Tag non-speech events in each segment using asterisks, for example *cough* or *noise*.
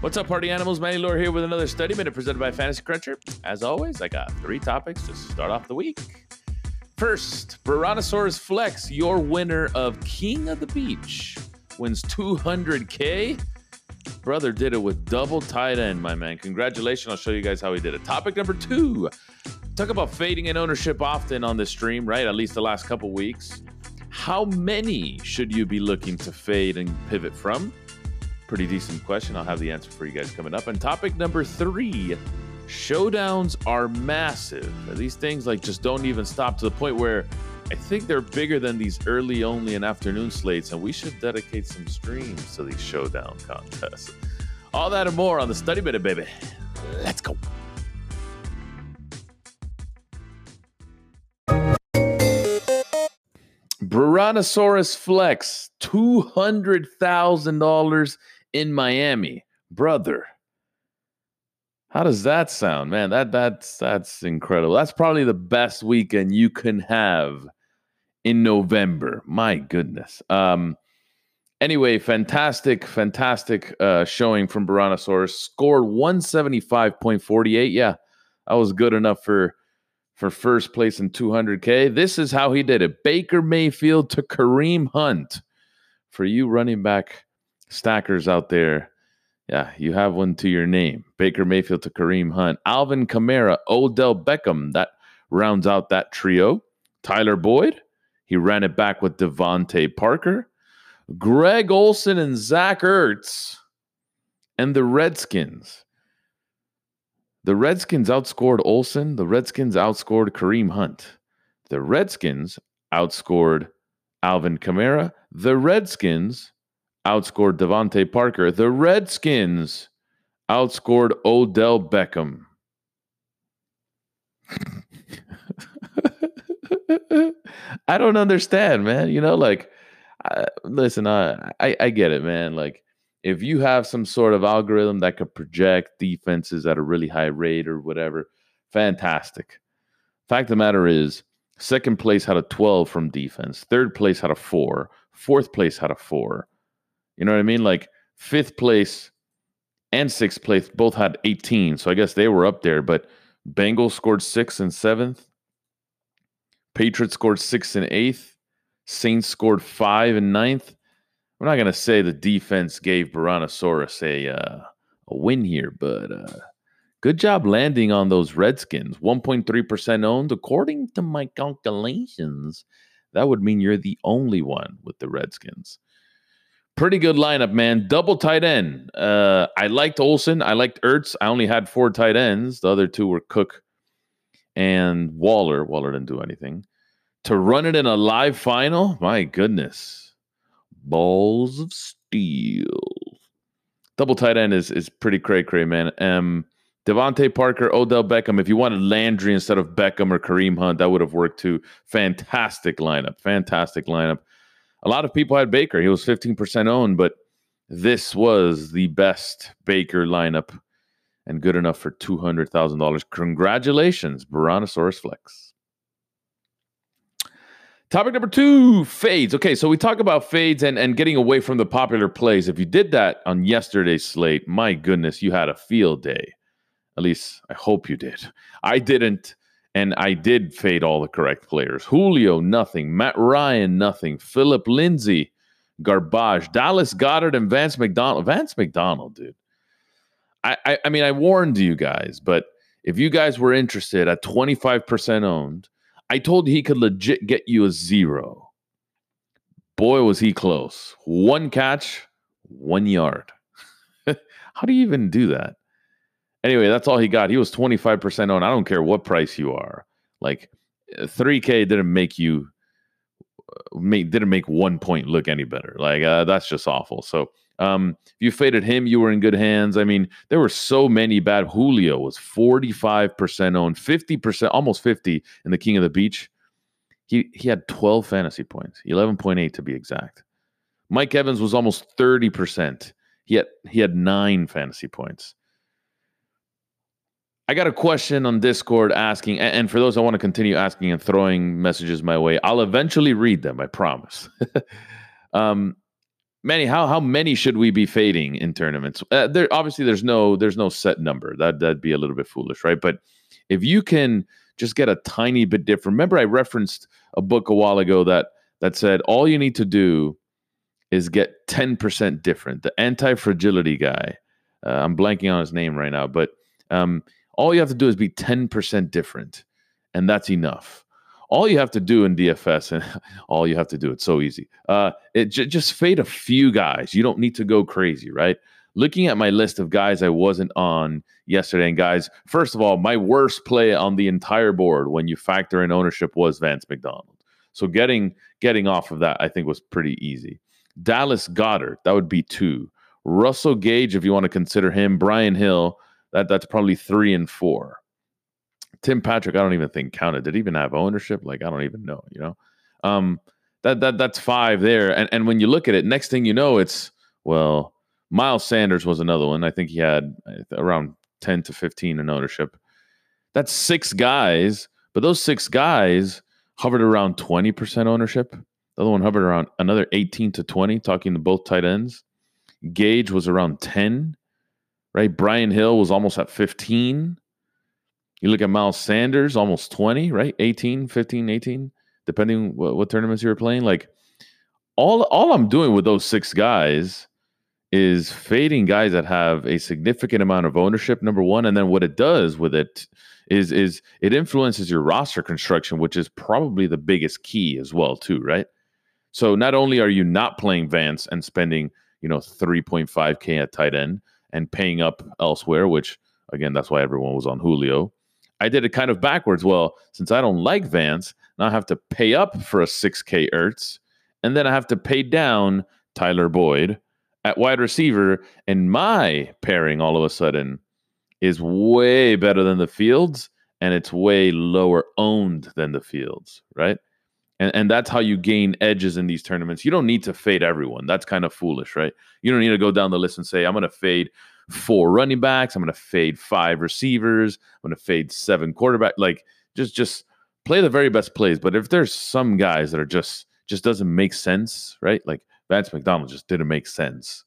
What's up, party animals? Manny Lore here with another study minute presented by Fantasy Cruncher. As always, I got three topics to start off the week. First, Baronosaurus Flex, your winner of King of the Beach, wins 200K. Brother did it with double tight end, my man. Congratulations. I'll show you guys how he did it. Topic number two talk about fading in ownership often on this stream, right? At least the last couple weeks. How many should you be looking to fade and pivot from? Pretty decent question. I'll have the answer for you guys coming up. And topic number three showdowns are massive. These things like just don't even stop to the point where I think they're bigger than these early only and afternoon slates, and we should dedicate some streams to these showdown contests. All that and more on the study minute, baby. Let's go. Baronosaurus Flex, $200,000 in Miami. Brother, how does that sound, man? That that's that's incredible. That's probably the best weekend you can have in November. My goodness. Um anyway, fantastic fantastic uh showing from Baronosaurus. Scored 175.48. Yeah. That was good enough for for first place in 200K. This is how he did it Baker Mayfield to Kareem Hunt. For you running back stackers out there, yeah, you have one to your name. Baker Mayfield to Kareem Hunt. Alvin Kamara, Odell Beckham. That rounds out that trio. Tyler Boyd, he ran it back with DeVante Parker. Greg Olsen, and Zach Ertz. And the Redskins. The Redskins outscored Olsen. The Redskins outscored Kareem Hunt. The Redskins outscored Alvin Kamara. The Redskins outscored DeVante Parker. The Redskins outscored Odell Beckham. *laughs* I don't understand, man. You know, like, I, listen, I, I I get it, man. Like, if you have some sort of algorithm that could project defenses at a really high rate or whatever, fantastic. Fact of the matter is, second place had a 12 from defense, third place had a four, fourth place had a four. You know what I mean? Like fifth place and sixth place both had 18. So I guess they were up there, but Bengals scored sixth and seventh. Patriots scored sixth and eighth. Saints scored five and ninth. I'm not gonna say the defense gave Baronosaurus a uh, a win here, but uh, good job landing on those Redskins. 1.3% owned, according to my calculations. That would mean you're the only one with the Redskins. Pretty good lineup, man. Double tight end. Uh, I liked Olsen. I liked Ertz. I only had four tight ends. The other two were Cook and Waller. Waller didn't do anything. To run it in a live final, my goodness balls of steel. Double tight end is is pretty cray cray, man. Um, DeVante Parker, Odell Beckham. If you wanted Landry instead of Beckham or Kareem Hunt, that would have worked too. Fantastic lineup. Fantastic lineup. A lot of people had Baker. He was 15% owned, but this was the best Baker lineup and good enough for $200,000. Congratulations, Baronosaurus Flex. Topic number two fades. Okay, so we talk about fades and, and getting away from the popular plays. If you did that on yesterday's slate, my goodness, you had a field day. At least I hope you did. I didn't, and I did fade all the correct players. Julio, nothing. Matt Ryan, nothing. Phillip Lindsay, garbage. Dallas Goedert and Vance McDonald. Vance McDonald, dude. I, I, I mean, I warned you guys, but if you guys were interested at 25% owned, I told he could legit get you a zero. Boy, was he close. One catch, one yard. *laughs* How do you even do that? Anyway, that's all he got. He was 25% on. I don't care what price you are. Like 3K didn't make you uh, make didn't make one point look any better. Like uh, that's just awful. So um, if you faded him, you were in good hands. I mean, there were so many bad. Julio was 45% owned, 50%, almost 50 in the King of the Beach. He he had 12 fantasy points, 11.8 to be exact. Mike Evans was almost 30%. He had he had nine fantasy points. I got a question on Discord asking, and for those I want to continue asking and throwing messages my way, I'll eventually read them, I promise. *laughs* um, Manny, how how many should we be fading in tournaments? Uh, there obviously there's no there's no set number. That that'd be a little bit foolish, right? But if you can just get a tiny bit different. Remember, I referenced a book a while ago that that said all you need to do is get 10% different. The anti-fragility guy. Uh, I'm blanking on his name right now, but um, all you have to do is be 10% different, and that's enough all you have to do in DFS, and *laughs* all you have to do, it's so easy. Uh, it j- just fade a few guys. You don't need to go crazy, right? Looking at my list of guys I wasn't on yesterday, and guys, first of all, my worst play on the entire board when you factor in ownership was Vance McDonald. So getting getting off of that, I think, was pretty easy. Dallas Goedert, that would be two. Russell Gage, if you want to consider him. Brian Hill, that that's probably three and four. Tim Patrick, I don't even think counted. Did he even have ownership? Like, I don't even know, you know? Um, that that that's five there. And and when you look at it, next thing you know, it's well, Miles Sanders was another one. I think he had around 10 to 15 in ownership. That's six guys, but those six guys hovered around 20% ownership. The other one hovered around another 18 to 20, talking to both tight ends. Gage was around 10, right? Brian Hill was almost at 15. You look at Miles Sanders, almost 20, right? 18, 15, 18, depending what, what tournaments you were playing. Like all all I'm doing with those six guys is fading guys that have a significant amount of ownership, number one. And then what it does with it is is it influences your roster construction, which is probably the biggest key as well, too, right? So not only are you not playing Vance and spending, you know, 3.5K at tight end and paying up elsewhere, which again, that's why everyone was on Julio. I did it kind of backwards. Well, since I don't like Vance, now I have to pay up for a 6K Ertz, and then I have to pay down Tyler Boyd at wide receiver. And my pairing all of a sudden is way better than the Fields, and it's way lower owned than the Fields, right? And, and that's how you gain edges in these tournaments. You don't need to fade everyone. That's kind of foolish, right? You don't need to go down the list and say, I'm going to fade four running backs. I'm going to fade five receivers. I'm going to fade seven quarterback. Like just just play the very best plays. But if there's some guys that are just just doesn't make sense, right? Like Vance McDonald just didn't make sense.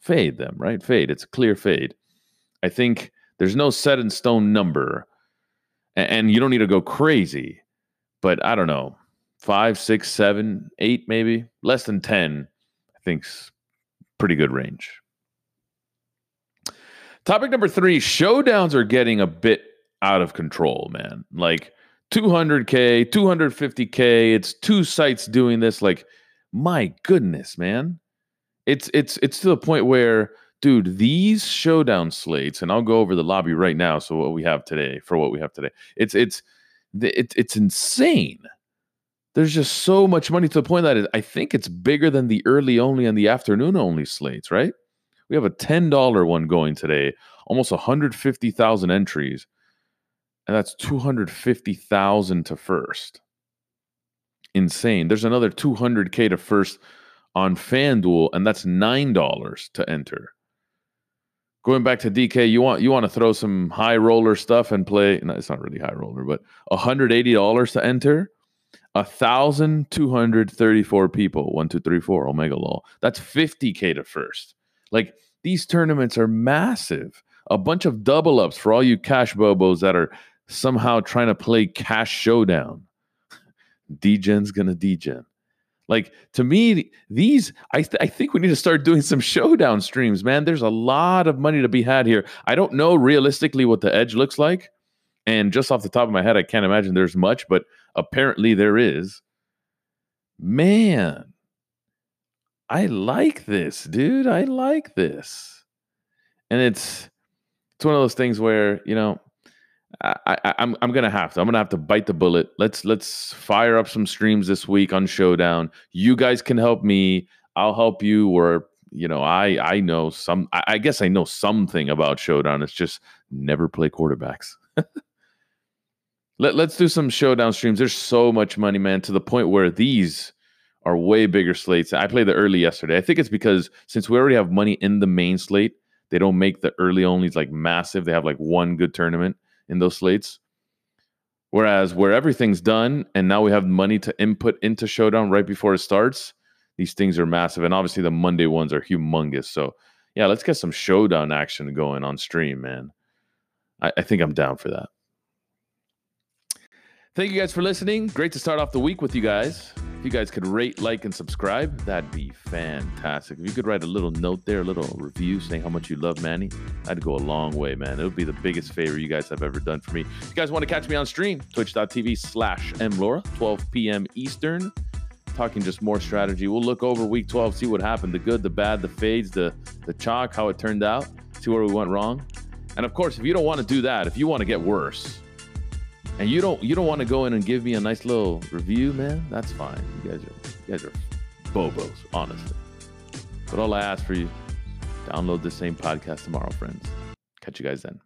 Fade them, right? Fade. It's a clear fade. I think there's no set in stone number, and, and you don't need to go crazy. But I don't know, five, six, seven, eight, maybe less than ten. I think's pretty good range. Topic number three showdowns are getting a bit out of control, man. Like 200K, 250K, it's two sites doing this. Like, my goodness, man. It's it's it's to the point where, dude, these showdown slates, and I'll go over the lobby right now. So what we have today for what we have today, it's it's it's it's insane. There's just so much money to the point that I think it's bigger than the early only and the afternoon only slates, right? We have a $10 one going today, almost 150,000 entries. And that's 250,000 to first. Insane. There's another 200K to first on FanDuel, and that's $9 to enter. Going back to DK, you want you want to throw some high roller stuff and play. No, it's not really high roller, but $180 to enter. A thousand two hundred thirty-four people. One, two, three, four. Omega law. That's 50k to first. Like these tournaments are massive. A bunch of double ups for all you cash bobos that are somehow trying to play cash showdown. *laughs* Degen's gonna degen. Like to me, these I th- I think we need to start doing some showdown streams, man. There's a lot of money to be had here. I don't know realistically what the edge looks like, and just off the top of my head, I can't imagine there's much, but apparently there is. Man, I like this, dude. I like this. And it's it's one of those things where, you know, I, I, I'm I'm gonna have to. I'm gonna have to bite the bullet. Let's let's fire up some streams this week on Showdown. You guys can help me. I'll help you. Or you know, I I know some. I, I guess I know something about Showdown. It's just never play quarterbacks. *laughs* Let Let's do some Showdown streams. There's so much money, man, to the point where these are way bigger slates. I played the early yesterday. I think it's because since we already have money in the main slate, they don't make the early onlys like massive. They have like one good tournament in those slates. Whereas where everything's done and now we have money to input into Showdown right before it starts, these things are massive, and obviously the Monday ones are humongous. So yeah, let's get some showdown action going on stream, man. I, I think I'm down for that. Thank you guys for listening. Great to start off the week with you guys. If you guys could rate, like, and subscribe, that'd be fantastic. If you could write a little note there, a little review saying how much you love Manny, that'd go a long way, man. It would be the biggest favor you guys have ever done for me. If you guys want to catch me on stream, twitch.tv slash mlaura, 12 p.m. Eastern. Talking just more strategy. We'll look over week 12, see what happened the good, the bad, the fades, the, the chalk, how it turned out, see where we went wrong. And of course, if you don't want to do that, if you want to get worse, and you don't you don't want to go in and give me a nice little review, man, that's fine. You guys are you guys are bobos, honestly. But all I ask for you, download the same podcast tomorrow, friends. Catch you guys then.